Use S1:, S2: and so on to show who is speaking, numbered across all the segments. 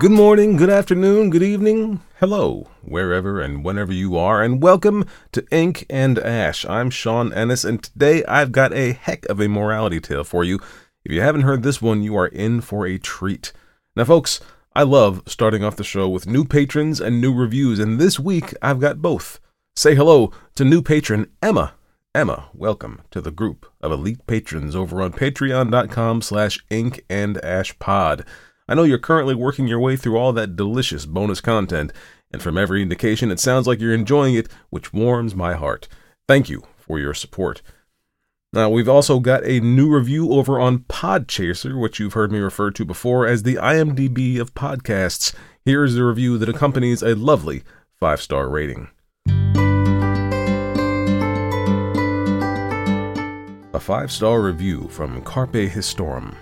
S1: Good morning, good afternoon, good evening, hello, wherever and whenever you are, and welcome to Ink and Ash. I'm Sean Ennis, and today I've got a heck of a morality tale for you. If you haven't heard this one, you are in for a treat. Now, folks, I love starting off the show with new patrons and new reviews, and this week I've got both. Say hello to new patron Emma. Emma, welcome to the group of elite patrons over on patreon.com slash ink and ash pod. I know you're currently working your way through all that delicious bonus content, and from every indication, it sounds like you're enjoying it, which warms my heart. Thank you for your support. Now, we've also got a new review over on Podchaser, which you've heard me refer to before as the IMDb of podcasts. Here's the review that accompanies a lovely five star rating. A five star review from Carpe Historum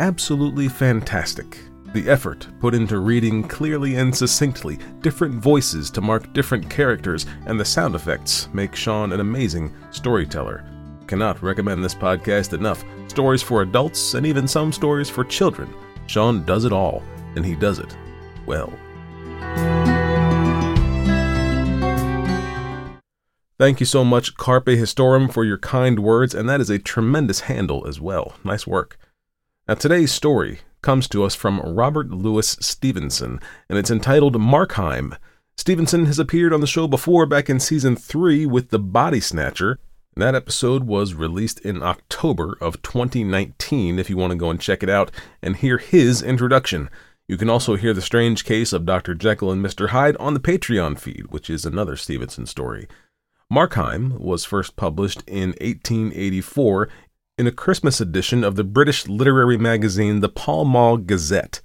S1: absolutely fantastic. The effort put into reading clearly and succinctly different voices to mark different characters and the sound effects make Sean an amazing storyteller. Cannot recommend this podcast enough. Stories for adults and even some stories for children. Sean does it all, and he does it well. Thank you so much, Carpe Historum, for your kind words, and that is a tremendous handle as well. Nice work. Now, today's story comes to us from Robert Louis Stevenson, and it's entitled Markheim. Stevenson has appeared on the show before back in season 3 with The Body Snatcher. And that episode was released in October of 2019 if you want to go and check it out and hear his introduction. You can also hear the strange case of Dr. Jekyll and Mr. Hyde on the Patreon feed, which is another Stevenson story. Markheim was first published in 1884 in a Christmas edition of the British literary magazine The Pall Mall Gazette.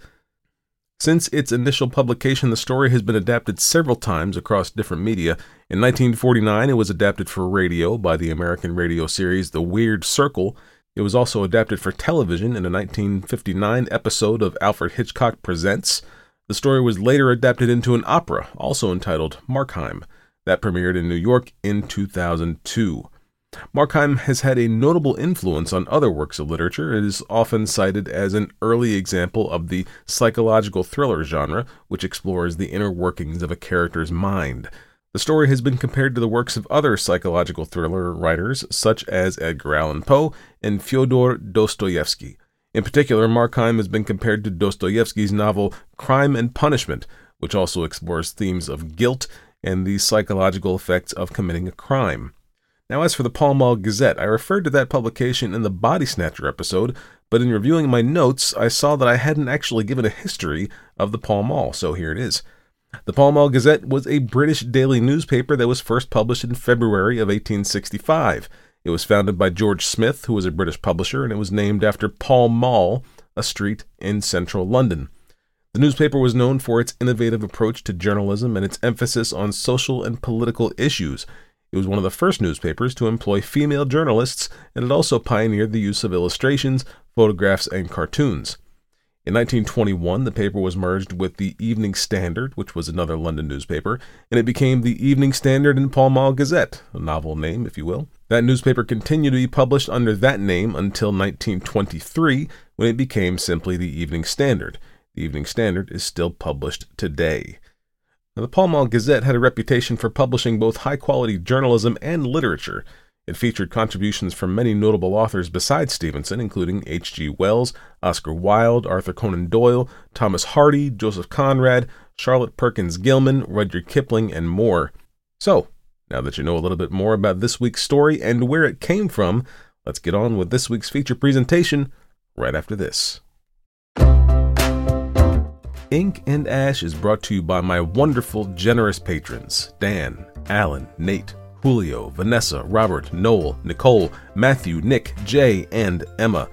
S1: Since its initial publication, the story has been adapted several times across different media. In 1949, it was adapted for radio by the American radio series The Weird Circle. It was also adapted for television in a 1959 episode of Alfred Hitchcock Presents. The story was later adapted into an opera, also entitled Markheim, that premiered in New York in 2002. Markheim has had a notable influence on other works of literature. It is often cited as an early example of the psychological thriller genre, which explores the inner workings of a character's mind. The story has been compared to the works of other psychological thriller writers, such as Edgar Allan Poe and Fyodor Dostoevsky. In particular, Markheim has been compared to Dostoevsky's novel Crime and Punishment, which also explores themes of guilt and the psychological effects of committing a crime. Now, as for the Pall Mall Gazette, I referred to that publication in the Body Snatcher episode, but in reviewing my notes, I saw that I hadn't actually given a history of the Pall Mall, so here it is. The Pall Mall Gazette was a British daily newspaper that was first published in February of 1865. It was founded by George Smith, who was a British publisher, and it was named after Pall Mall, a street in central London. The newspaper was known for its innovative approach to journalism and its emphasis on social and political issues. It was one of the first newspapers to employ female journalists, and it also pioneered the use of illustrations, photographs, and cartoons. In 1921, the paper was merged with the Evening Standard, which was another London newspaper, and it became the Evening Standard and Pall Mall Gazette, a novel name, if you will. That newspaper continued to be published under that name until 1923, when it became simply the Evening Standard. The Evening Standard is still published today. Now, the Pall Mall Gazette had a reputation for publishing both high quality journalism and literature. It featured contributions from many notable authors besides Stevenson, including H.G. Wells, Oscar Wilde, Arthur Conan Doyle, Thomas Hardy, Joseph Conrad, Charlotte Perkins Gilman, Rudyard Kipling, and more. So, now that you know a little bit more about this week's story and where it came from, let's get on with this week's feature presentation right after this. Ink and Ash is brought to you by my wonderful, generous patrons Dan, Alan, Nate, Julio, Vanessa, Robert, Noel, Nicole, Matthew, Nick, Jay, and Emma.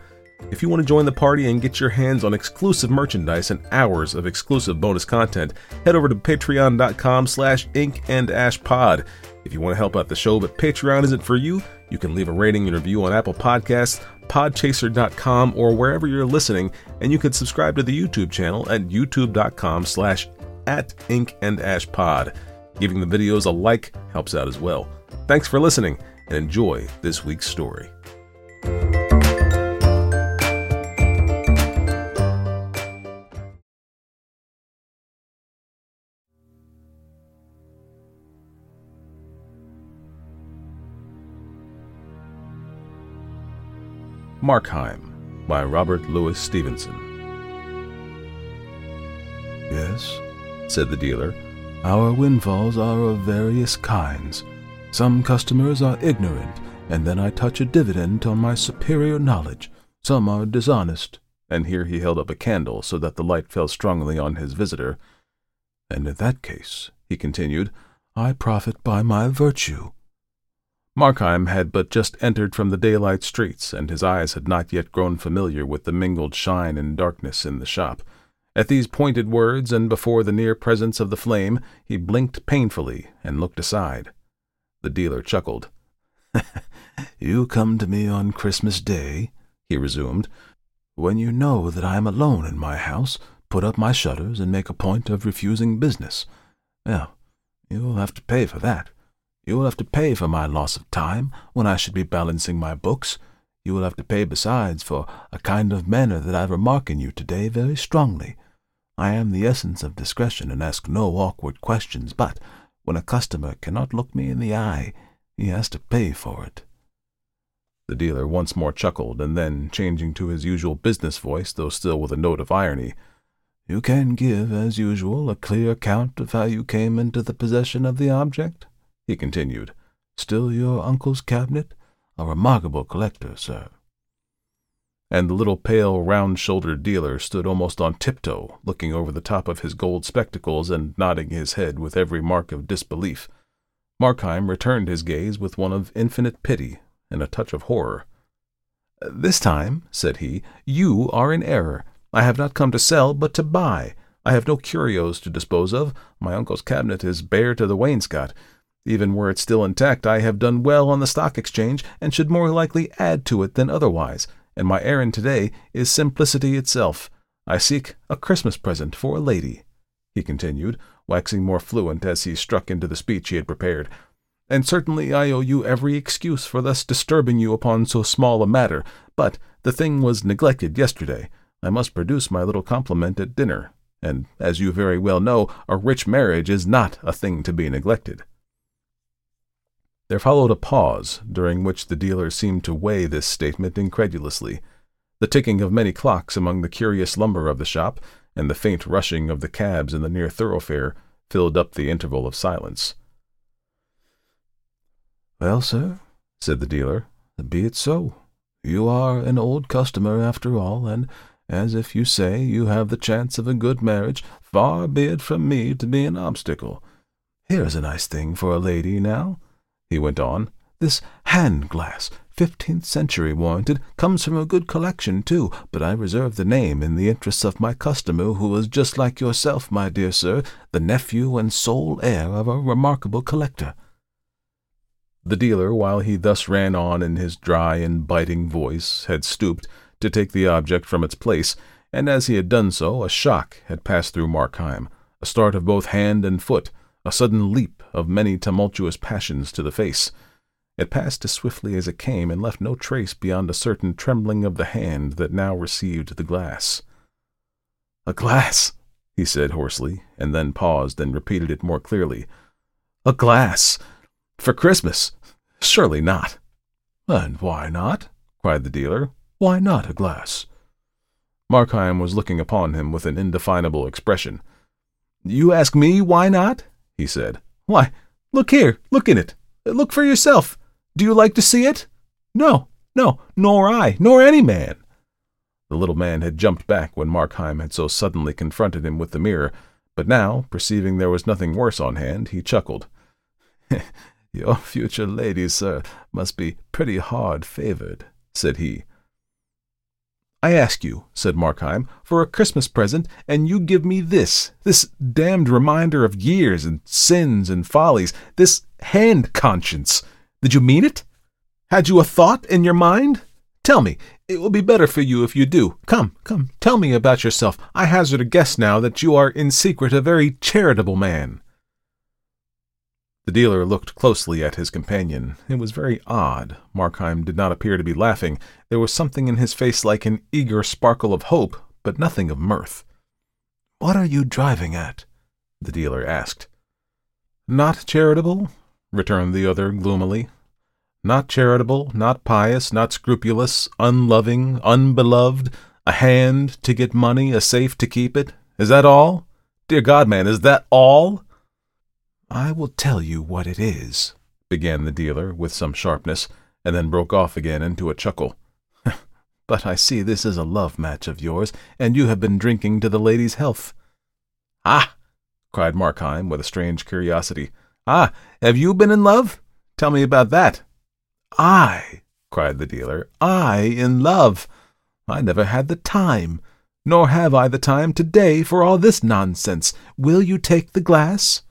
S1: If you want to join the party and get your hands on exclusive merchandise and hours of exclusive bonus content, head over to patreon.com slash ink and ash pod. If you want to help out the show but Patreon isn't for you, you can leave a rating and review on Apple Podcasts, podchaser.com, or wherever you're listening, and you can subscribe to the YouTube channel at youtube.com slash at ink and ash pod. Giving the videos a like helps out as well. Thanks for listening and enjoy this week's story. Markheim by Robert Louis Stevenson.
S2: Yes, said the dealer, our windfalls are of various kinds. Some customers are ignorant, and then I touch a dividend on my superior knowledge. Some are dishonest,
S1: and here he held up a candle so that the light fell strongly on his visitor.
S2: And in that case, he continued, I profit by my virtue.
S1: Markheim had but just entered from the daylight streets, and his eyes had not yet grown familiar with the mingled shine and darkness in the shop. At these pointed words, and before the near presence of the flame, he blinked painfully and looked aside. The dealer chuckled.
S2: you come to me on Christmas Day, he resumed, when you know that I am alone in my house, put up my shutters, and make a point of refusing business. Well, you will have to pay for that. You will have to pay for my loss of time when I should be balancing my books. You will have to pay besides for a kind of manner that I remark in you today very strongly. I am the essence of discretion and ask no awkward questions, but when a customer cannot look me in the eye, he has to pay for it.
S1: The dealer once more chuckled, and then, changing to his usual business voice, though still with a note of irony,
S2: You can give, as usual, a clear account of how you came into the possession of the object? He continued. Still your uncle's cabinet? A remarkable collector, sir.
S1: And the little pale, round-shouldered dealer stood almost on tiptoe, looking over the top of his gold spectacles and nodding his head with every mark of disbelief. Markheim returned his gaze with one of infinite pity and a touch of horror. This time, said he, you are in error. I have not come to sell, but to buy. I have no curios to dispose of. My uncle's cabinet is bare to the wainscot. Even were it still intact, I have done well on the stock exchange, and should more likely add to it than otherwise, and my errand today is simplicity itself. I seek a Christmas present for a lady, he continued, waxing more fluent as he struck into the speech he had prepared. And certainly I owe you every excuse for thus disturbing you upon so small a matter, but the thing was neglected yesterday. I must produce my little compliment at dinner, and as you very well know, a rich marriage is not a thing to be neglected. There followed a pause, during which the dealer seemed to weigh this statement incredulously. The ticking of many clocks among the curious lumber of the shop, and the faint rushing of the cabs in the near thoroughfare, filled up the interval of silence.
S2: Well, sir, said the dealer, be it so. You are an old customer after all, and, as if you say, you have the chance of a good marriage, far be it from me to be an obstacle. Here's a nice thing for a lady, now he went on. This hand glass, fifteenth century warranted, comes from a good collection, too, but I reserve the name in the interests of my customer, who is just like yourself, my dear sir, the nephew and sole heir of a remarkable collector.
S1: The dealer, while he thus ran on in his dry and biting voice, had stooped to take the object from its place, and as he had done so, a shock had passed through Markheim, a start of both hand and foot, a sudden leap of many tumultuous passions to the face. It passed as swiftly as it came and left no trace beyond a certain trembling of the hand that now received the glass.
S2: A glass, he said hoarsely, and then paused and repeated it more clearly. A glass! For Christmas! Surely not. And why not? cried the dealer. Why not a glass?
S1: Markheim was looking upon him with an indefinable expression. You ask me why not? he said. Why, look here, look in it. Look for yourself. Do you like to see it? No, no, nor I, nor any man. The little man had jumped back when Markheim had so suddenly confronted him with the mirror, but now, perceiving there was nothing worse on hand, he chuckled.
S2: Your future lady, sir, must be pretty hard favored, said he.
S1: I ask you, said Markheim, for a Christmas present, and you give me this, this damned reminder of years and sins and follies, this hand conscience. Did you mean it? Had you a thought in your mind? Tell me. It will be better for you if you do. Come, come, tell me about yourself. I hazard a guess now that you are in secret a very charitable man. The dealer looked closely at his companion. It was very odd. Markheim did not appear to be laughing. There was something in his face like an eager sparkle of hope, but nothing of mirth.
S2: What are you driving at? the dealer asked.
S1: Not charitable? returned the other gloomily. Not charitable, not pious, not scrupulous, unloving, unbeloved, a hand to get money, a safe to keep it. Is that all? Dear God, man, is that all?
S2: I will tell you what it is, began the dealer with some sharpness, and then broke off again into a chuckle. But I see this is a love match of yours, and you have been drinking to the lady's health.
S1: Ah! cried Markheim with a strange curiosity. Ah, have you been in love? Tell me about that.
S2: I, cried the dealer, I in love. I never had the time, nor have I the time today for all this nonsense. Will you take the glass?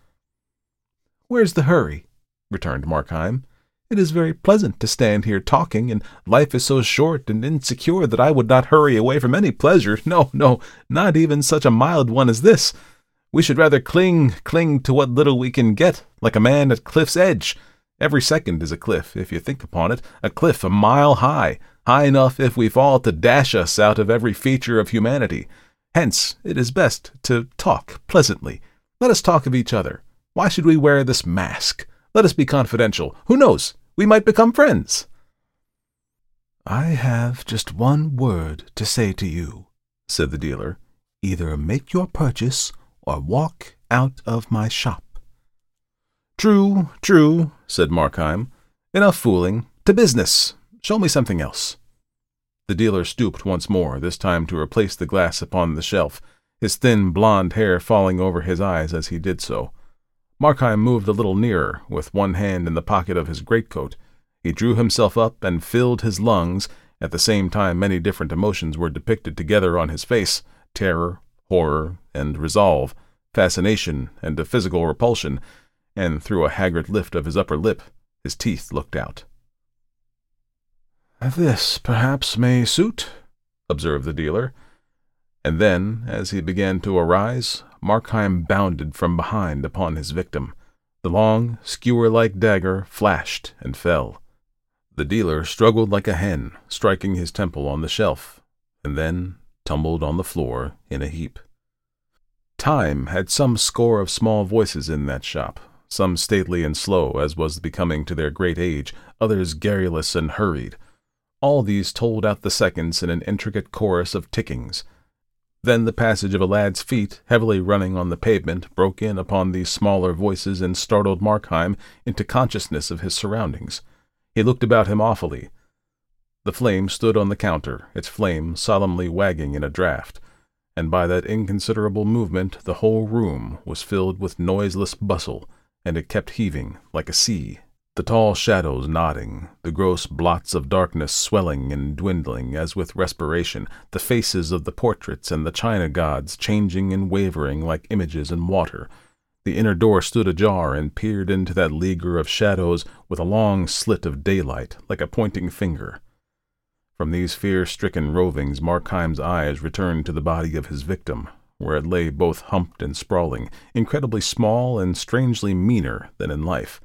S1: Where's the hurry? returned Markheim. It is very pleasant to stand here talking, and life is so short and insecure that I would not hurry away from any pleasure. No, no, not even such a mild one as this. We should rather cling, cling to what little we can get, like a man at cliff's edge. Every second is a cliff, if you think upon it, a cliff a mile high, high enough if we fall to dash us out of every feature of humanity. Hence, it is best to talk pleasantly. Let us talk of each other. Why should we wear this mask? Let us be confidential. Who knows? We might become friends.
S2: I have just one word to say to you, said the dealer. Either make your purchase or walk out of my shop.
S1: True, true, said Markheim. Enough fooling. To business. Show me something else. The dealer stooped once more, this time to replace the glass upon the shelf, his thin blond hair falling over his eyes as he did so. Markheim moved a little nearer, with one hand in the pocket of his greatcoat. He drew himself up and filled his lungs. At the same time, many different emotions were depicted together on his face terror, horror, and resolve, fascination, and a physical repulsion, and through a haggard lift of his upper lip, his teeth looked out.
S2: This, perhaps, may suit, observed the dealer.
S1: And then, as he began to arise, Markheim bounded from behind upon his victim. The long, skewer like dagger flashed and fell. The dealer struggled like a hen, striking his temple on the shelf, and then tumbled on the floor in a heap. Time had some score of small voices in that shop, some stately and slow, as was becoming to their great age, others garrulous and hurried. All these told out the seconds in an intricate chorus of tickings. Then the passage of a lad's feet, heavily running on the pavement, broke in upon these smaller voices and startled Markheim into consciousness of his surroundings. He looked about him awfully. The flame stood on the counter, its flame solemnly wagging in a draught, and by that inconsiderable movement the whole room was filled with noiseless bustle, and it kept heaving like a sea, the tall shadows nodding, the gross blots of darkness swelling and dwindling as with respiration, the faces of the portraits and the china gods changing and wavering like images in water. The inner door stood ajar and peered into that leaguer of shadows with a long slit of daylight like a pointing finger. From these fear-stricken rovings Markheim's eyes returned to the body of his victim, where it lay both humped and sprawling, incredibly small and strangely meaner than in life.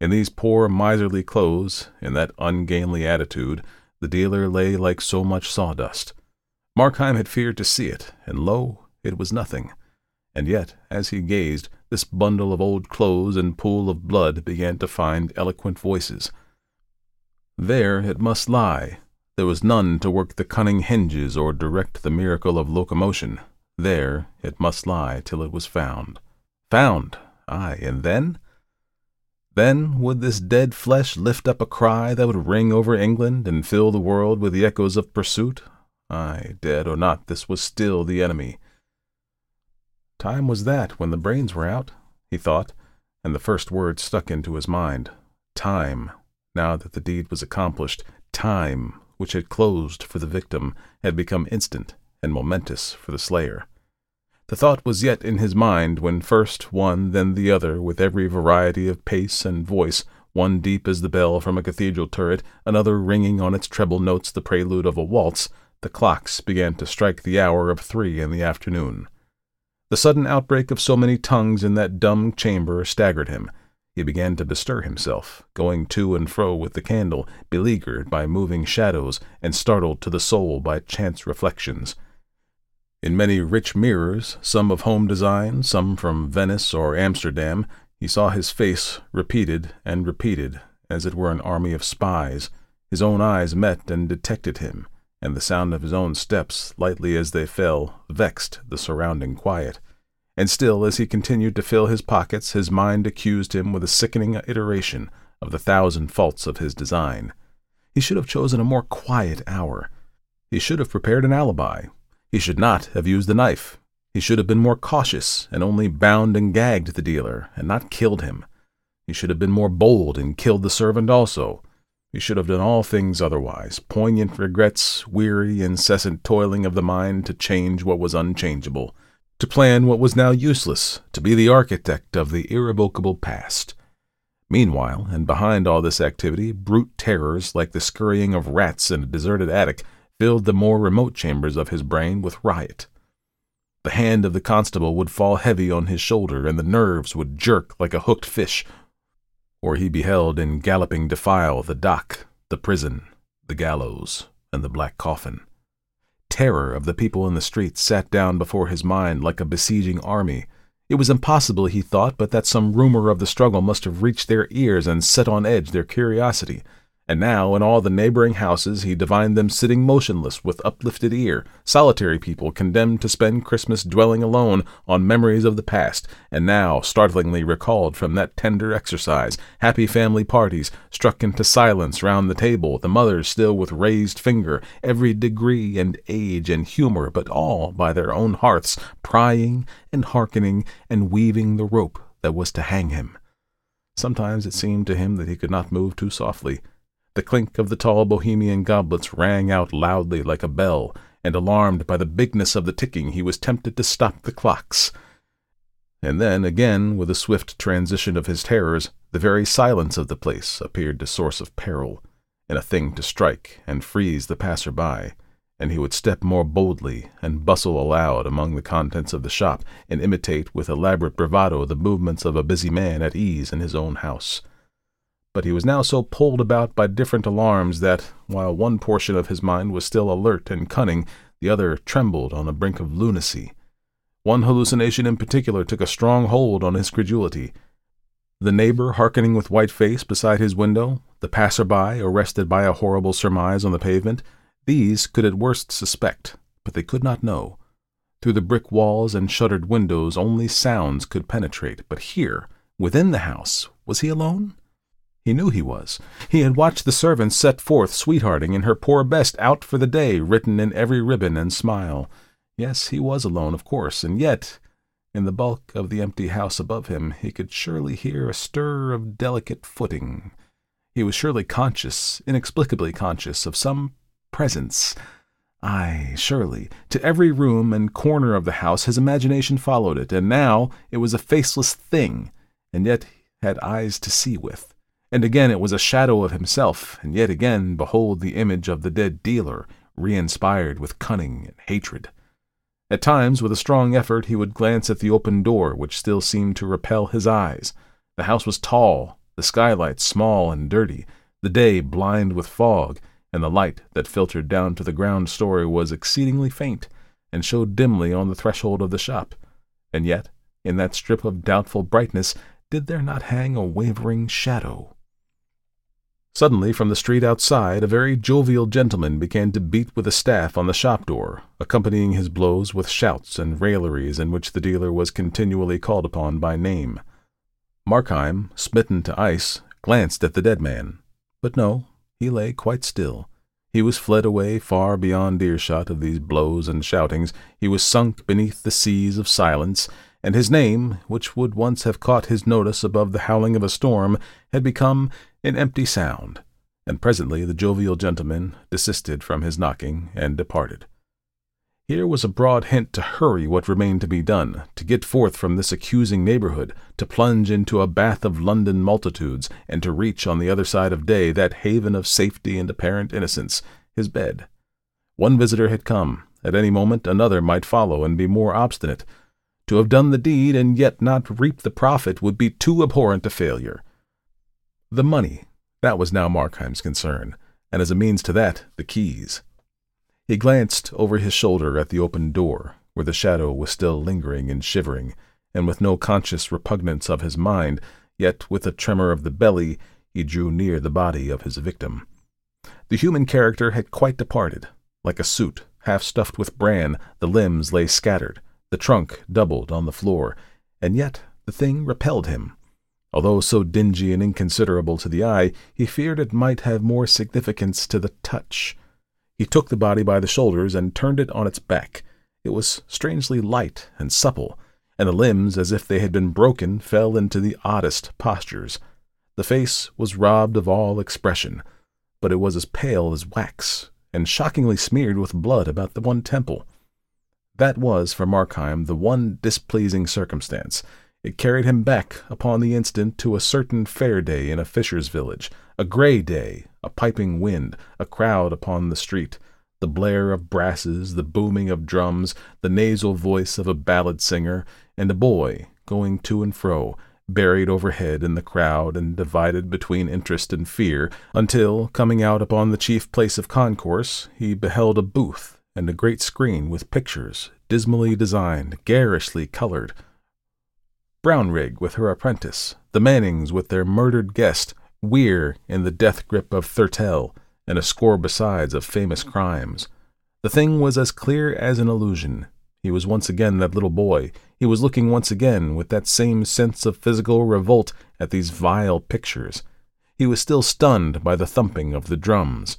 S1: In these poor miserly clothes, in that ungainly attitude, the dealer lay like so much sawdust. Markheim had feared to see it, and lo, it was nothing. And yet, as he gazed, this bundle of old clothes and pool of blood began to find eloquent voices. There it must lie, there was none to work the cunning hinges or direct the miracle of locomotion. There it must lie till it was found. Found! Ay, and then? Then would this dead flesh lift up a cry that would ring over England and fill the world with the echoes of pursuit? Ay, dead or not, this was still the enemy. Time was that when the brains were out, he thought, and the first word stuck into his mind. Time, now that the deed was accomplished, time which had closed for the victim, had become instant and momentous for the slayer. The thought was yet in his mind when first one, then the other, with every variety of pace and voice, one deep as the bell from a cathedral turret, another ringing on its treble notes the prelude of a waltz, the clocks began to strike the hour of three in the afternoon. The sudden outbreak of so many tongues in that dumb chamber staggered him, he began to bestir himself, going to and fro with the candle, beleaguered by moving shadows and startled to the soul by chance reflections. In many rich mirrors, some of home design, some from Venice or Amsterdam, he saw his face repeated and repeated,
S2: as it were an army of spies. His own eyes met and detected him, and the sound of his own steps, lightly as they fell, vexed the surrounding quiet. And still, as he continued to fill his pockets, his mind accused him with a sickening iteration of the thousand faults of his design. He should have chosen a more quiet hour. He should have prepared an alibi. He should not have used the knife. He should have been more cautious and only bound and gagged the dealer, and not killed him. He should have been more bold and killed the servant also. He should have done all things otherwise, poignant regrets, weary, incessant toiling of the mind to change what was unchangeable to plan what was now useless, to be the architect of the irrevocable past. Meanwhile, and behind all this activity, brute terrors like the scurrying of rats in a deserted attic filled the more remote chambers of his brain with riot. The hand of the constable would fall heavy on his shoulder, and the nerves would jerk like a hooked fish, or he beheld in galloping defile the dock, the prison, the gallows, and the black coffin terror of the people in the streets sat down before his mind like a besieging army. It was impossible, he thought, but that some rumor of the struggle must have reached their ears and set on edge their curiosity and now in all the neighboring houses he divined them sitting motionless with uplifted ear, solitary people condemned to spend Christmas dwelling alone on memories of the past, and now startlingly recalled from that tender exercise, happy family parties struck into silence round the table, the mothers still with raised finger, every degree and age and humor, but all by their own hearths, prying and hearkening and weaving the rope that was to hang him. Sometimes it seemed to him that he could not move too softly the clink of the tall Bohemian goblets rang out loudly like a bell, and alarmed by the bigness of the ticking, he was tempted to stop the clocks. And then, again, with a swift transition of his terrors, the very silence of the place appeared a source of peril, and a thing to strike and freeze the passer-by, and he would step more boldly and bustle aloud among the contents of the shop and imitate with elaborate bravado the movements of a busy man at ease in his own house but he was now so pulled about by different alarms that, while one portion of his mind was still alert and cunning, the other trembled on the brink of lunacy. One hallucination in particular took a strong hold on his credulity. The neighbor hearkening with white face beside his window, the passer-by arrested by a horrible surmise on the pavement, these could at worst suspect, but they could not know. Through the brick walls and shuttered windows only sounds could penetrate, but here, within the house, was he alone? He knew he was. He had watched the servants set forth sweethearting in her poor best out for the day, written in every ribbon and smile. Yes, he was alone, of course, and yet, in the bulk of the empty house above him, he could surely hear a stir of delicate footing. He was surely conscious, inexplicably conscious, of some presence. Ay, surely. To every room and corner of the house his imagination followed it, and now it was a faceless thing, and yet had eyes to see with. And again it was a shadow of himself, and yet again behold the image of the dead dealer, re-inspired with cunning and hatred. At times, with a strong effort, he would glance at the open door, which still seemed to repel his eyes. The house was tall, the skylight small and dirty, the day blind with fog, and the light that filtered down to the ground story was exceedingly faint, and showed dimly on the threshold of the shop. And yet, in that strip of doubtful brightness, did there not hang a wavering shadow? Suddenly, from the street outside, a very jovial gentleman began to beat with a staff on the shop door, accompanying his blows with shouts and railleries in which the dealer was continually called upon by name. Markheim, smitten to ice, glanced at the dead man. But no, he lay quite still. He was fled away far beyond earshot of these blows and shoutings. He was sunk beneath the seas of silence, and his name, which would once have caught his notice above the howling of a storm, had become an empty sound, and presently the jovial gentleman desisted from his knocking and departed. Here was a broad hint to hurry what remained to be done, to get forth from this accusing neighborhood, to plunge into a bath of London multitudes, and to reach on the other side of day that haven of safety and apparent innocence, his bed. One visitor had come. At any moment another might follow and be more obstinate. To have done the deed and yet not reap the profit would be too abhorrent a failure. The money, that was now Markheim's concern, and as a means to that, the keys. He glanced over his shoulder at the open door, where the shadow was still lingering and shivering, and with no conscious repugnance of his mind, yet with a tremor of the belly, he drew near the body of his victim. The human character had quite departed. Like a suit, half stuffed with bran, the limbs lay scattered, the trunk doubled on the floor, and yet the thing repelled him. Although so dingy and inconsiderable to the eye, he feared it might have more significance to the touch. He took the body by the shoulders and turned it on its back. It was strangely light and supple, and the limbs, as if they had been broken, fell into the oddest postures. The face was robbed of all expression, but it was as pale as wax, and shockingly smeared with blood about the one temple. That was, for Markheim, the one displeasing circumstance. It carried him back upon the instant to a certain fair day in a fisher's village, a grey day, a piping wind, a crowd upon the street, the blare of brasses, the booming of drums, the nasal voice of a ballad singer, and a boy going to and fro, buried overhead in the crowd and divided between interest and fear, until, coming out upon the chief place of concourse, he beheld a booth and a great screen with pictures, dismally designed, garishly colored. Brownrigg with her apprentice, the Mannings with their murdered guest, Weir in the death grip of Thurtell, and a score besides of famous crimes. The thing was as clear as an illusion. He was once again that little boy. He was looking once again with that same sense of physical revolt at these vile pictures. He was still stunned by the thumping of the drums.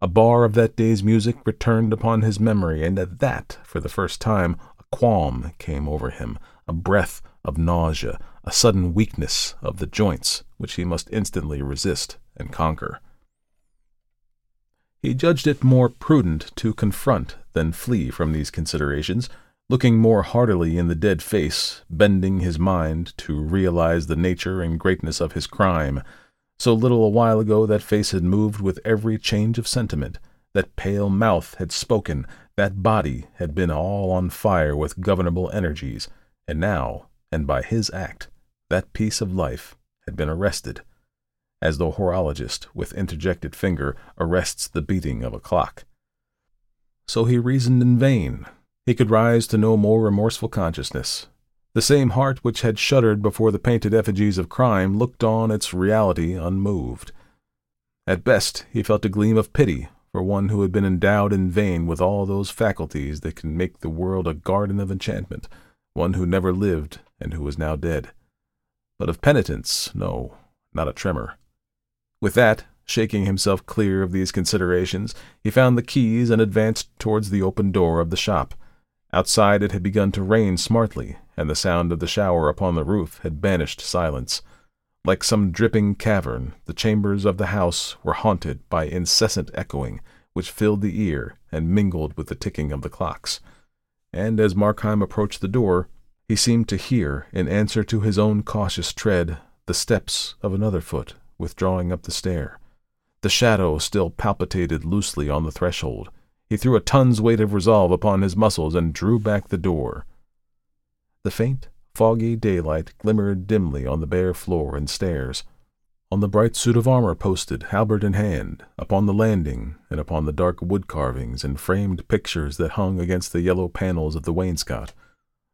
S2: A bar of that day's music returned upon his memory, and at that, for the first time, a qualm came over him, a breath of nausea, a sudden weakness of the joints, which he must instantly resist and conquer. He judged it more prudent to confront than flee from these considerations, looking more heartily in the dead face, bending his mind to realize the nature and greatness of his crime. So little a while ago that face had moved with every change of sentiment, that pale mouth had spoken, that body had been all on fire with governable energies, and now, and by his act, that piece of life had been arrested as the horologist, with interjected finger, arrests the beating of a clock. So he reasoned in vain. He could rise to no more remorseful consciousness. The same heart which had shuddered before the painted effigies of crime looked on its reality unmoved. At best, he felt a gleam of pity for one who had been endowed in vain with all those faculties that can make the world a garden of enchantment, one who never lived and who was now dead. But of penitence, no, not a tremor. With that, shaking himself clear of these considerations, he found the keys and advanced towards the open door of the shop. Outside it had begun to rain smartly, and the sound of the shower upon the roof had banished silence. Like some dripping cavern, the chambers of the house were haunted by incessant echoing, which filled the ear and mingled with the ticking of the clocks. And as Markheim approached the door, he seemed to hear, in answer to his own cautious tread, the steps of another foot withdrawing up the stair. The shadow still palpitated loosely on the threshold. He threw a ton's weight of resolve upon his muscles and drew back the door. The faint, foggy daylight glimmered dimly on the bare floor and stairs, on the bright suit of armor posted, halberd in hand, upon the landing, and upon the dark wood carvings and framed pictures that hung against the yellow panels of the wainscot.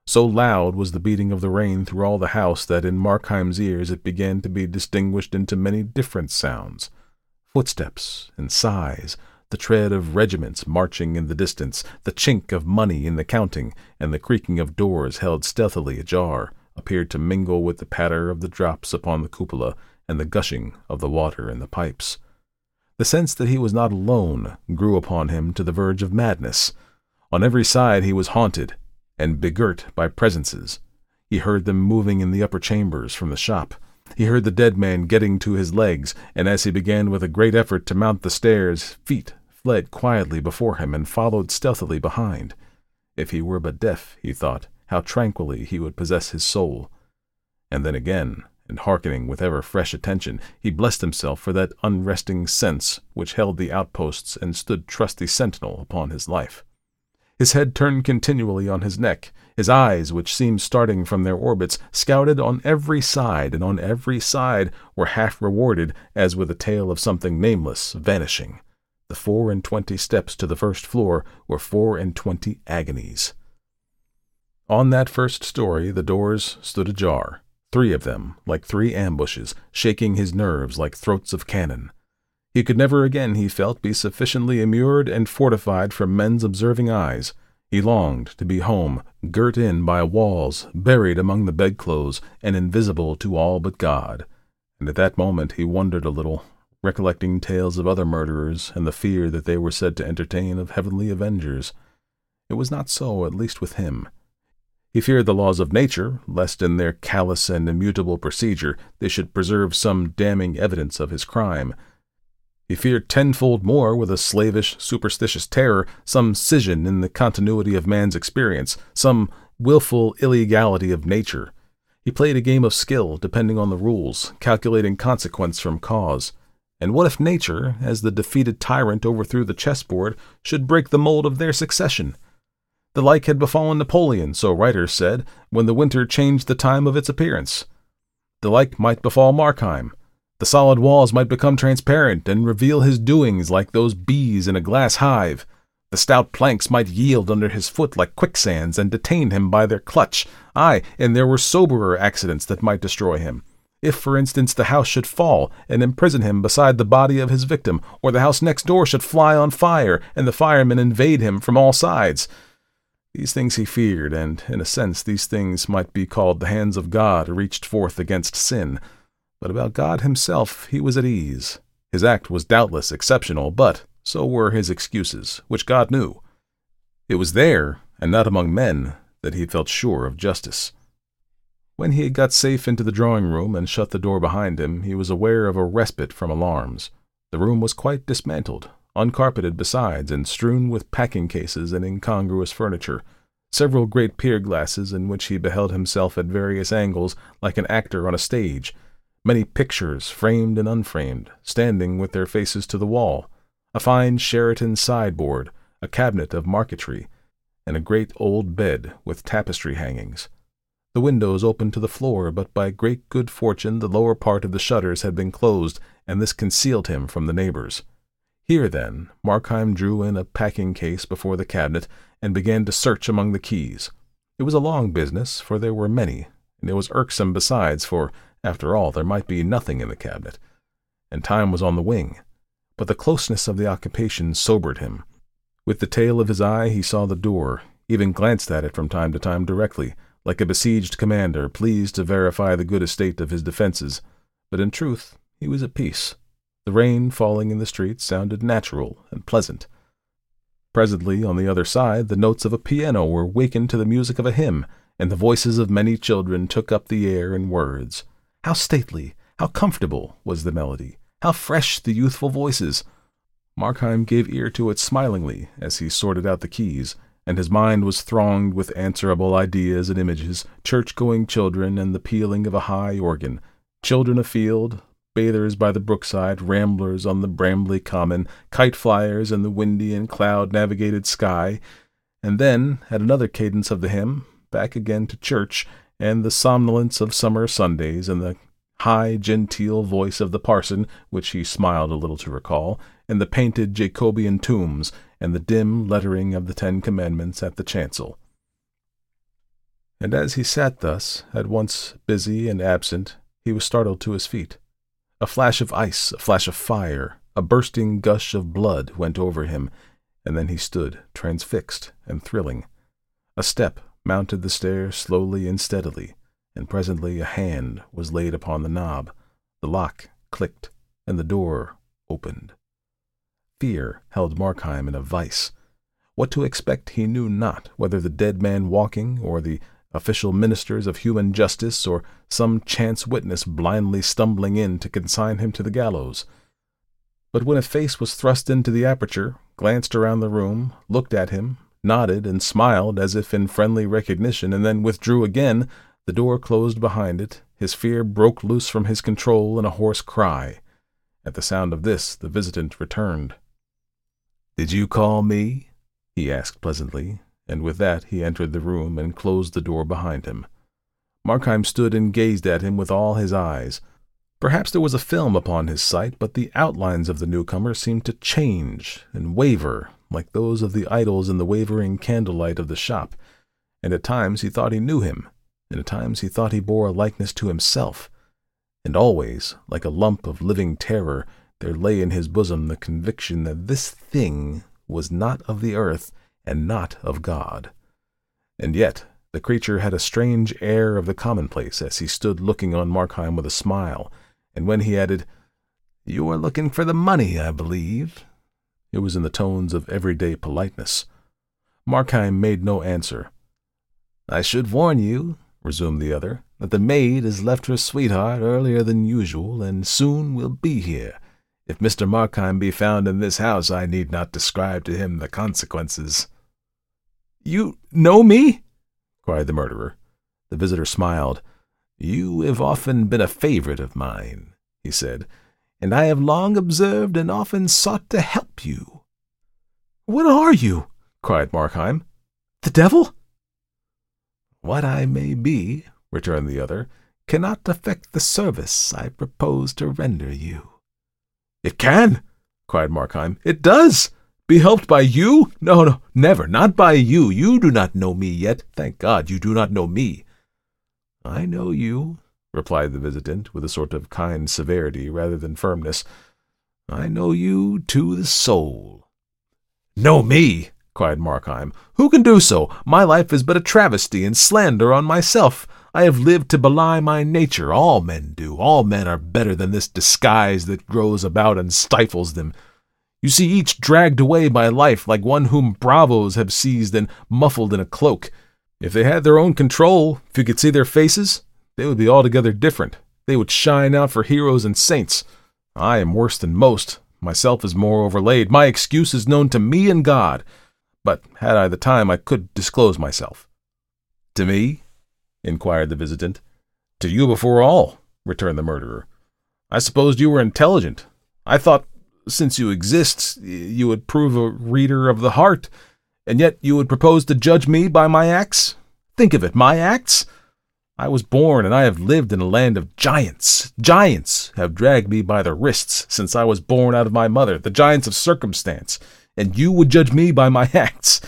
S2: So loud was the beating of the rain through all the house that in Markheim's ears it began to be distinguished into many different sounds footsteps and sighs, the tread of regiments marching in the distance, the chink of money in the counting, and the creaking of doors held stealthily ajar, appeared to mingle with the patter of the drops upon the cupola and the gushing of the water in the pipes. The sense that he was not alone grew upon him to the verge of madness. On every side he was haunted, and begirt by presences. He heard them moving in the upper chambers from the shop. He heard the dead man getting to his legs, and as he began with a great effort to mount the stairs, feet fled quietly before him and followed stealthily behind. If he were but deaf, he thought, how tranquilly he would possess his soul. And then again, and hearkening with ever fresh attention, he blessed himself for that unresting sense which held the outposts and stood trusty sentinel upon his life his head turned continually on his neck, his eyes, which seemed starting from their orbits, scouted on every side, and on every side were half rewarded as with a tale of something nameless vanishing. The four and twenty steps to the first floor were four and twenty agonies. On that first story the doors stood ajar.
S1: three of them, like three ambushes, shaking his nerves like throats of cannon. He could never again, he felt, be sufficiently immured and fortified from men's observing eyes. He longed to be home, girt in by walls, buried among the bedclothes, and invisible to all but God. And at that moment he wondered a little, recollecting tales of other murderers and the fear that they were said to entertain of heavenly avengers. It was not so, at least with him. He feared the laws of nature, lest in their callous and immutable procedure they should preserve some damning evidence of his crime. He feared tenfold more, with a slavish, superstitious terror, some scission in the continuity of man's experience, some wilful illegality of nature. He played a game of skill, depending on the rules, calculating consequence from cause. And what if nature, as the defeated tyrant overthrew the chessboard, should break the mold of their succession? The like had befallen Napoleon, so writers said, when the winter changed the time of its appearance. The like might befall Markheim. The solid walls might become transparent and reveal his doings like those bees in a glass hive. The stout planks might yield under his foot like quicksands and detain him by their clutch. Ay, and there were soberer accidents that might destroy him. If, for instance, the house should fall and imprison him beside the body of his victim, or the house next door should fly on fire and the firemen invade him from all sides. These things he feared, and in a sense these things might be called the hands of God reached forth against sin. But about God himself he was at ease. His act was doubtless exceptional, but so were his excuses, which God knew. It was there, and not among men, that he felt sure of justice. When he had got safe into the drawing room and shut the door behind him, he was aware of a respite from alarms. The room was quite dismantled, uncarpeted besides, and strewn with packing cases and incongruous furniture, several great pier glasses in which he beheld himself at various angles like an actor on a stage, many pictures, framed and unframed, standing with their faces to the wall, a fine Sheraton sideboard, a cabinet of marquetry, and a great old bed with tapestry hangings. The windows opened to the floor, but by great good fortune the lower part of the shutters had been closed, and this concealed him from the neighbors. Here, then, Markheim drew in a packing case before the cabinet and began to search among the keys. It was a long business, for there were many, and it was irksome besides, for, after all, there might be nothing in the cabinet, and time was on the wing. But the closeness of the occupation sobered him. With the tail of his eye he saw the door, even glanced at it from time to time directly, like a besieged commander pleased to verify the good estate of his defenses. But in truth he was at peace. The rain falling in the street sounded natural and pleasant. Presently, on the other side, the notes of a piano were wakened to the music of a hymn, and the voices of many children took up the air in words. How stately, how comfortable was the melody, how fresh the youthful voices! Markheim gave ear to it smilingly as he sorted out the keys, and his mind was thronged with answerable ideas and images, church going children and the pealing of a high organ, children afield, bathers by the brookside, ramblers on the brambly common, kite flyers in the windy and cloud navigated sky, and then, at another cadence of the hymn, back again to church, and the somnolence of summer Sundays, and the high, genteel voice of the parson, which he smiled a little to recall, and the painted Jacobean tombs, and the dim lettering of the Ten Commandments at the chancel. And as he sat thus, at once busy and absent, he was startled to his feet. A flash of ice, a flash of fire, a bursting gush of blood went over him, and then he stood, transfixed and thrilling. A step mounted the stair slowly and steadily, and presently a hand was laid upon the knob. The lock clicked, and the door opened. Fear held Markheim in a vice. What to expect he knew not, whether the dead man walking, or the official ministers of human justice, or some chance witness blindly stumbling in to consign him to the gallows. But when a face was thrust into the aperture, glanced around the room, looked at him, nodded and smiled as if in friendly recognition, and then withdrew again, the door closed behind it, his fear broke loose from his control in a hoarse cry. At the sound of this, the visitant returned. Did you call me? he asked pleasantly, and with that he entered the room and closed the door behind him. Markheim stood and gazed at him with all his eyes. Perhaps there was a film upon his sight, but the outlines of the newcomer seemed to change and waver, like those of the idols in the wavering candlelight of the shop, and at times he thought he knew him,
S2: and at times he thought he bore a likeness to himself. And always, like a lump of living terror, there lay in his bosom the conviction that this thing was not of the earth and not of God. And yet the creature had a strange air of the commonplace as he stood looking on Markheim with a smile, and when he added, You are looking for the money, I believe, it was in the tones of everyday politeness. Markheim made no answer. I should warn you, resumed the other, that the maid has left her sweetheart earlier than usual, and soon will be here. If Mr. Markheim be found in this house, I need not describe to him the consequences.
S1: You know me?
S2: cried the murderer. The visitor smiled. You have often been a favorite of mine, he said, and I have long observed and often sought to help you.
S1: What are you? cried Markheim. The devil?
S2: What I may be, returned the other, cannot affect the service I propose to render you.
S1: It can, cried Markheim. It does. Be helped by you? No, no, never. Not by you. You do not know me yet. Thank God you do not know me.
S2: I know you, replied the visitant, with a sort of kind severity rather than firmness. I know you to the soul.
S1: Know me, cried Markheim. Who can do so? My life is but a travesty and slander on myself. I have lived to belie my nature. All men do. All men are better than this disguise that grows about and stifles them. You see each dragged away by life like one whom bravos have seized and muffled in a cloak. If they had their own control, if you could see their faces, they would be altogether different. They would shine out for heroes and saints. I am worse than most. Myself is more overlaid. My excuse is known to me and God. But had I the time, I could disclose myself.
S2: To me? Inquired the visitant.
S1: To you before all, returned the murderer. I supposed you were intelligent. I thought, since you exist, you would prove a reader of the heart, and yet you would propose to judge me by my acts? Think of it, my acts? I was born and I have lived in a land of giants. Giants have dragged me by the wrists since I was born out of my mother, the giants of circumstance, and you would judge me by my acts.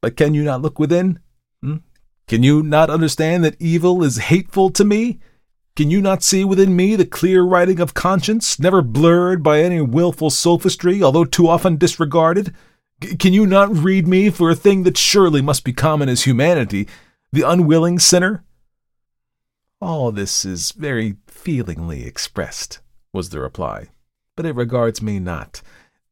S1: But can you not look within? Hmm? Can you not understand that evil is hateful to me? Can you not see within me the clear writing of conscience, never blurred by any wilful sophistry, although too often disregarded? C- can you not read me for a thing that surely must be common as humanity, the unwilling sinner?
S2: All this is very feelingly expressed, was the reply, but it regards me not.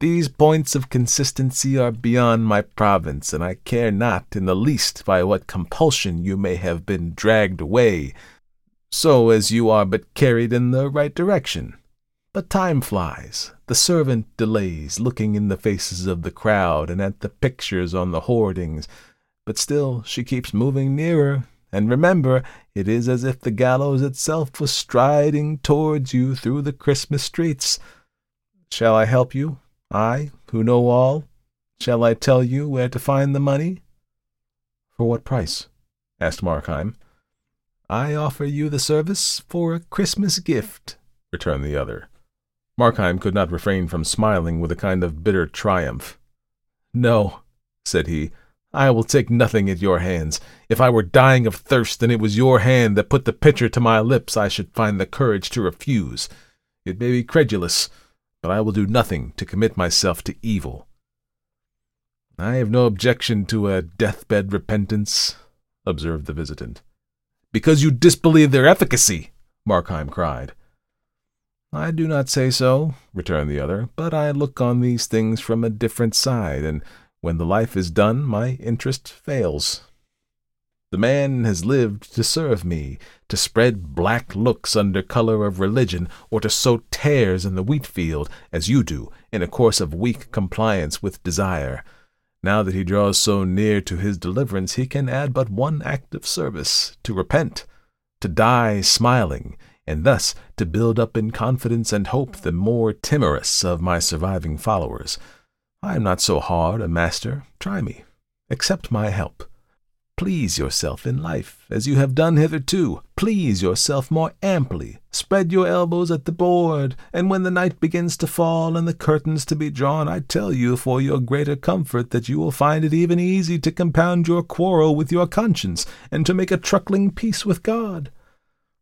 S2: These points of consistency are beyond my province, and I care not in the least by what compulsion you may have been dragged away, so as you are but carried in the right direction. But time flies. The servant delays, looking in the faces of the crowd and at the pictures on the hoardings, but still she keeps moving nearer and remember, it is as if the gallows itself was striding towards you through the Christmas streets. Shall I help you? I, who know all? Shall I tell you where to find the money?
S1: For what price? asked Markheim.
S2: I offer you the service for a Christmas gift, returned the other.
S1: Markheim could not refrain from smiling with a kind of bitter triumph.
S2: No, said he, I will take nothing at your hands. If I were dying of thirst and it was your hand that put the pitcher to my lips, I should find the courage to refuse. It may be credulous, but I will do nothing to commit myself to evil.
S1: I have no objection to a deathbed repentance, observed the visitant.
S2: Because you disbelieve their efficacy, Markheim cried.
S1: I do not say so, returned the other, but I look on these things from a different side, and when the life is done, my interest fails. The man has lived to serve me, to spread black looks under color of religion, or to sow tares in the wheat field, as you do, in a course of weak compliance with desire. Now that he draws so near to his deliverance, he can add but one act of service to repent, to die smiling, and thus to build up in confidence and hope the more timorous of my surviving followers. I am not so hard a master. Try me. Accept my help.
S2: Please yourself in life, as you have done hitherto. Please yourself more amply. Spread your elbows at the board, and when the night begins to fall and the curtains to be drawn, I tell you for your greater comfort that you will find it even easy to compound your quarrel with your conscience, and to make a truckling peace with God.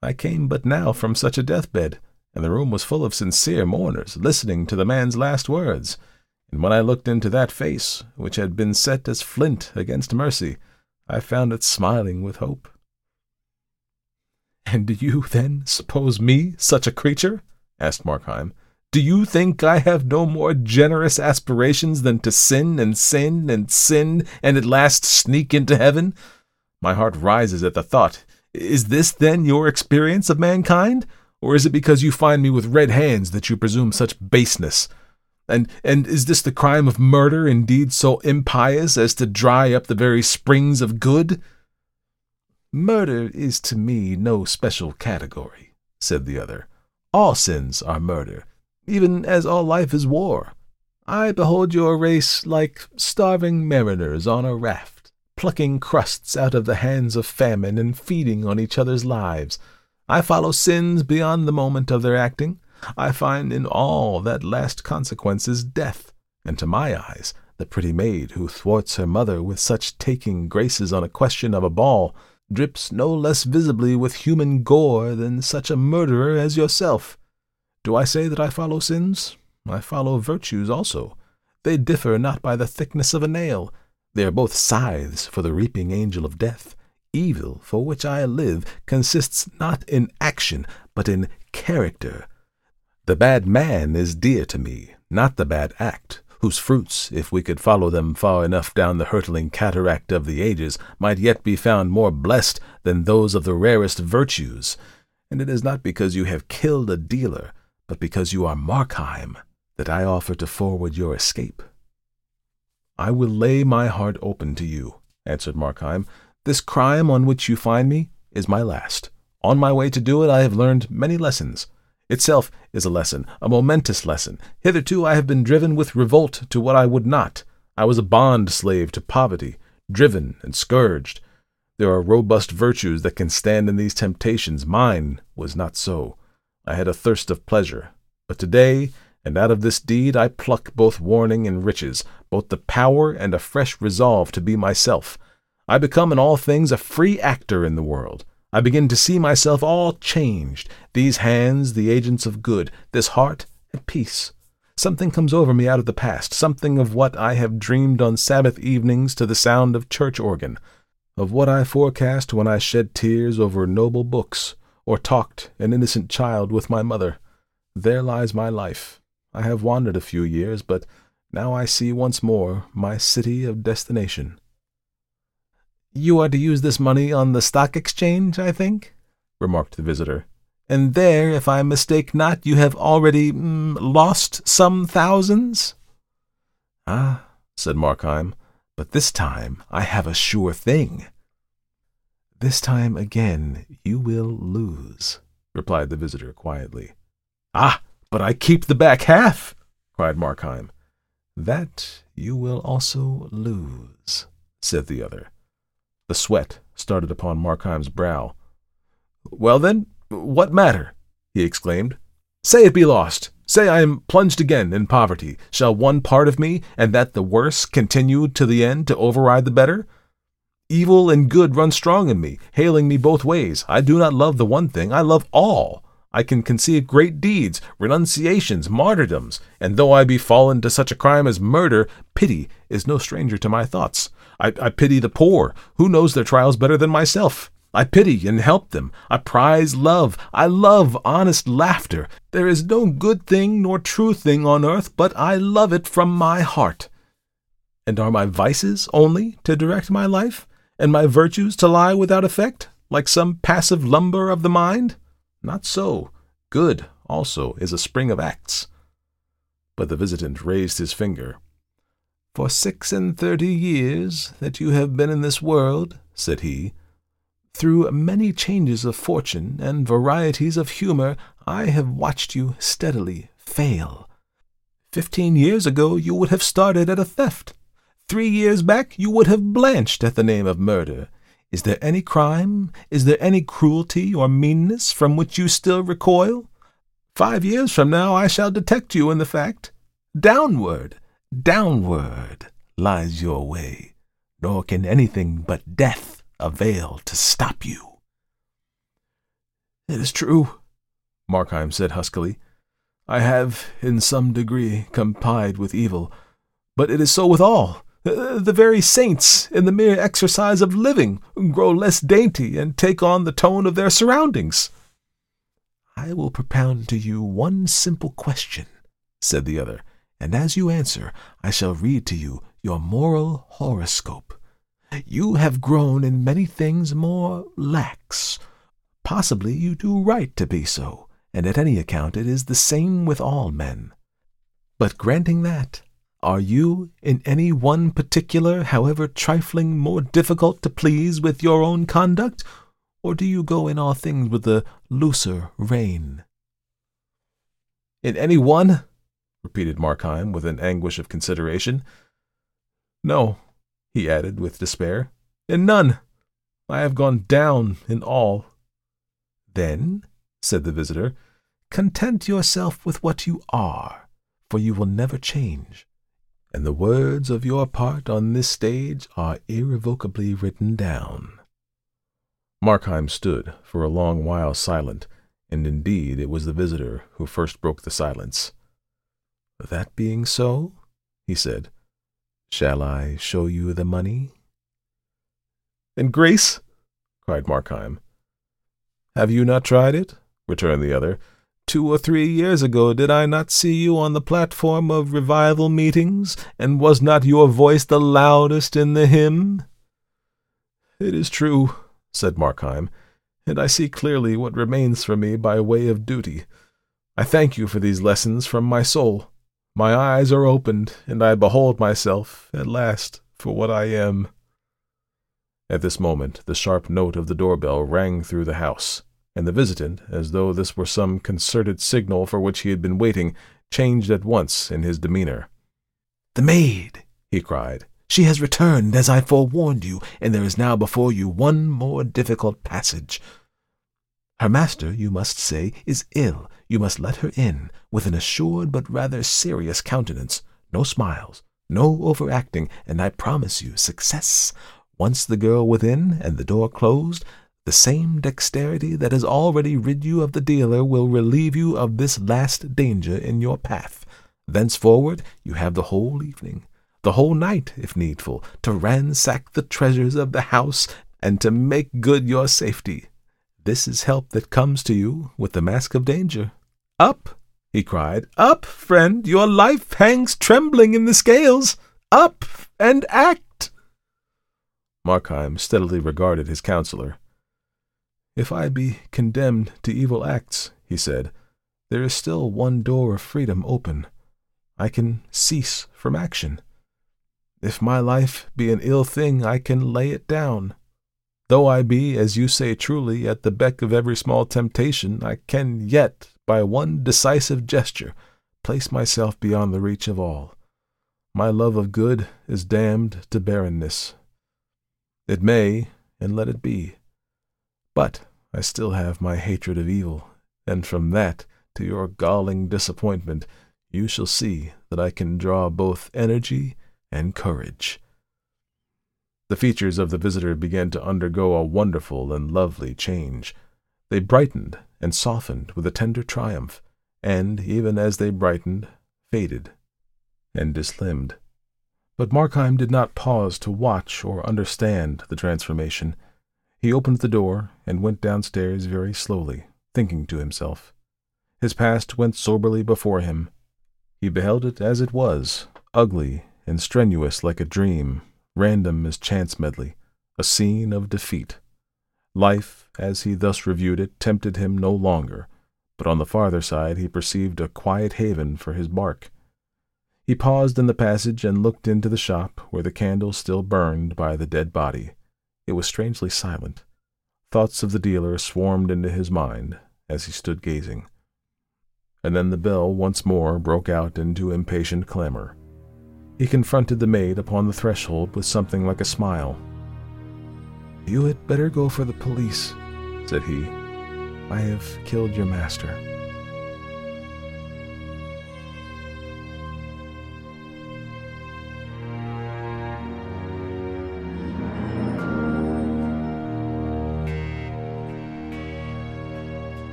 S2: I came but now from such a deathbed, and the room was full of sincere mourners, listening to the man's last words. And when I looked into that face, which had been set as flint against mercy, I found it smiling with hope.
S1: And do you then suppose me such a creature? asked Markheim. Do you think I have no more generous aspirations than to sin and sin and sin and at last sneak into heaven? My heart rises at the thought. Is this then your experience of mankind? Or is it because you find me with red hands that you presume such baseness? And and is this the crime of murder indeed so impious as to dry up the very springs of good?
S2: Murder is to me no special category, said the other. All sins are murder, even as all life is war. I behold your race like starving mariners on a raft, plucking crusts out of the hands of famine and feeding on each other's lives. I follow sins beyond the moment of their acting. I find in all that last consequence is death, and to my eyes, the pretty maid who thwarts her mother with such taking graces on a question of a ball drips no less visibly with human gore than such a murderer as yourself. Do I say that I follow sins? I follow virtues also. They differ not by the thickness of a nail. They are both scythes for the reaping angel of death. Evil for which I live consists not in action, but in character. The bad man is dear to me, not the bad act, whose fruits, if we could follow them far enough down the hurtling cataract of the ages, might yet be found more blessed than those of the rarest virtues. And it is not because you have killed a dealer, but because you are Markheim, that I offer to forward your escape.
S1: I will lay my heart open to you, answered Markheim. This crime on which you find me is my last. On my way to do it, I have learned many lessons itself is a lesson, a momentous lesson. Hitherto I have been driven with revolt to what I would not. I was a bond slave to poverty, driven and scourged. There are robust virtues that can stand in these temptations. Mine was not so. I had a thirst of pleasure. But today, and out of this deed, I pluck both warning and riches, both the power and a fresh resolve to be myself. I become in all things a free actor in the world. I begin to see myself all changed, these hands the agents of good, this heart at peace. Something comes over me out of the past, something of what I have dreamed on Sabbath evenings to the sound of church organ, of what I forecast when I shed tears over noble books, or talked, an innocent child, with my mother. There lies my life. I have wandered a few years, but now I see once more my city of destination.
S2: You are to use this money on the stock exchange, I think, remarked the visitor. And there, if I mistake not, you have already mm, lost some thousands?
S1: Ah, said Markheim, but this time I have a sure thing.
S2: This time again you will lose, replied the visitor quietly.
S1: Ah, but I keep the back half, cried Markheim.
S2: That you will also lose, said the other.
S1: The sweat started upon Markheim's brow. Well, then, what matter? he exclaimed. Say it be lost. Say I am plunged again in poverty. Shall one part of me, and that the worse, continue to the end to override the better? Evil and good run strong in me, haling me both ways. I do not love the one thing, I love all. I can conceive great deeds, renunciations, martyrdoms, and though I be fallen to such a crime as murder, pity is no stranger to my thoughts. I, I pity the poor. Who knows their trials better than myself? I pity and help them. I prize love. I love honest laughter. There is no good thing nor true thing on earth, but I love it from my heart. And are my vices only to direct my life, and my virtues to lie without effect, like some passive lumber of the mind? Not so. Good, also, is a spring of acts. But the visitant raised his finger.
S2: For six and thirty years that you have been in this world, said he, through many changes of fortune and varieties of humor, I have watched you steadily fail. Fifteen years ago you would have started at a theft. Three years back you would have blanched at the name of murder. Is there any crime? Is there any cruelty or meanness from which you still recoil? Five years from now I shall detect you in the fact. Downward, downward lies your way, nor can anything but death avail to stop you.
S1: It is true, Markheim said huskily. I have, in some degree, complied with evil, but it is so with all. The very saints, in the mere exercise of living, grow less dainty and take on the tone of their surroundings.
S2: I will propound to you one simple question, said the other, and as you answer, I shall read to you your moral horoscope. You have grown in many things more lax. Possibly you do right to be so, and at any account it is the same with all men. But granting that, are you, in any one particular, however trifling, more difficult to please with your own conduct, or do you go in all things with a looser rein?
S1: In any one? repeated Markheim with an anguish of consideration. No, he added with despair, in none. I have gone down in all.
S2: Then, said the visitor, content yourself with what you are, for you will never change and the words of your part on this stage are irrevocably written down.
S1: Markheim stood for a long while silent, and indeed it was the visitor who first broke the silence.
S2: That being so, he said, shall I show you the money?
S1: And grace? cried Markheim.
S2: Have you not tried it? returned the other. Two or three years ago, did I not see you on the platform of revival meetings, and was not your voice the loudest in the hymn?
S1: It is true, said Markheim, and I see clearly what remains for me by way of duty. I thank you for these lessons from my soul. My eyes are opened, and I behold myself, at last, for what I am. At this moment the sharp note of the door-bell rang through the house and the visitant, as though this were some concerted signal for which he had been waiting, changed at once in his demeanor.
S2: The maid, he cried. She has returned, as I forewarned you, and there is now before you one more difficult passage. Her master, you must say, is ill. You must let her in, with an assured but rather serious countenance. No smiles, no overacting, and I promise you success. Once the girl within, and the door closed, the same dexterity that has already rid you of the dealer will relieve you of this last danger in your path. Thenceforward you have the whole evening, the whole night, if needful, to ransack the treasures of the house and to make good your safety. This is help that comes to you with the mask of danger. Up, he cried, up, friend, your life hangs trembling in the scales. Up and act.
S1: Markheim steadily regarded his counselor.
S2: If I be condemned to evil acts, he said, there is still one door of freedom open. I can cease from action. If my life be an ill thing, I can lay it down. Though I be, as you say truly, at the beck of every small temptation, I can yet, by one decisive gesture, place myself beyond the reach of all. My love of good is damned to barrenness. It may, and let it be. But I still have my hatred of evil, and from that to your galling disappointment, you shall see that I can draw both energy and courage. The features of the visitor began to undergo a wonderful and lovely change. They brightened and softened with a tender triumph, and, even as they brightened, faded and dislimned. But Markheim did not pause to watch or understand the transformation. He opened the door and went downstairs very slowly, thinking to himself. His past went soberly before him. He beheld it as it was, ugly and strenuous like a dream, random as chance medley, a scene of defeat. Life, as he thus reviewed it, tempted him no longer, but on the farther side he perceived a quiet haven for his bark. He paused in the passage and looked into the shop where the candle still burned by the dead body. It was strangely silent. Thoughts of the dealer swarmed into his mind as he stood gazing. And then the bell once more broke out into impatient clamor. He confronted the maid upon the threshold with something like a smile. You had better go for the police, said he. I have killed your master.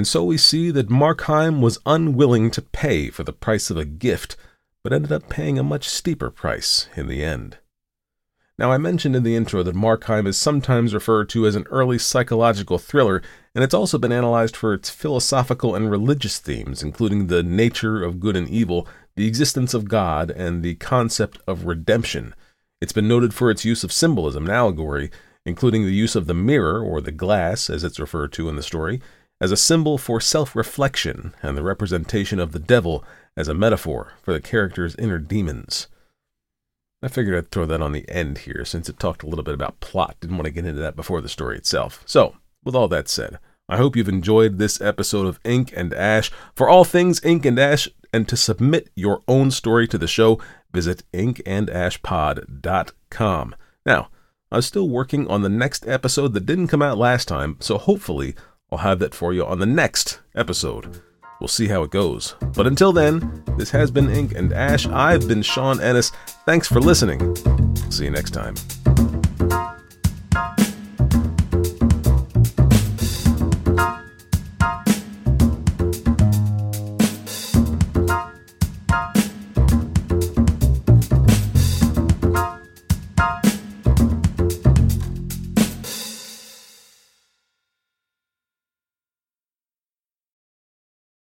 S1: And so we see that Markheim was unwilling to pay for the price of a gift, but ended up paying a much steeper price in the end. Now, I mentioned in the intro that Markheim is sometimes referred to as an early psychological thriller, and it's also been analyzed for its philosophical and religious themes, including the nature of good and evil, the existence of God, and the concept of redemption. It's been noted for its use of symbolism and allegory, including the use of the mirror, or the glass, as it's referred to in the story, as a symbol for self reflection and the representation of the devil as a metaphor for the character's inner demons. I figured I'd throw that on the end here since it talked a little bit about plot. Didn't want to get into that before the story itself. So, with all that said, I hope you've enjoyed this episode of Ink and Ash. For all things Ink and Ash, and to submit your own story to the show, visit inkandashpod.com. Now, I'm still working on the next episode that didn't come out last time, so hopefully I'll have that for you on the next episode. We'll see how it goes. But until then, this has been Ink and Ash. I've been Sean Ennis. Thanks for listening. See you next time.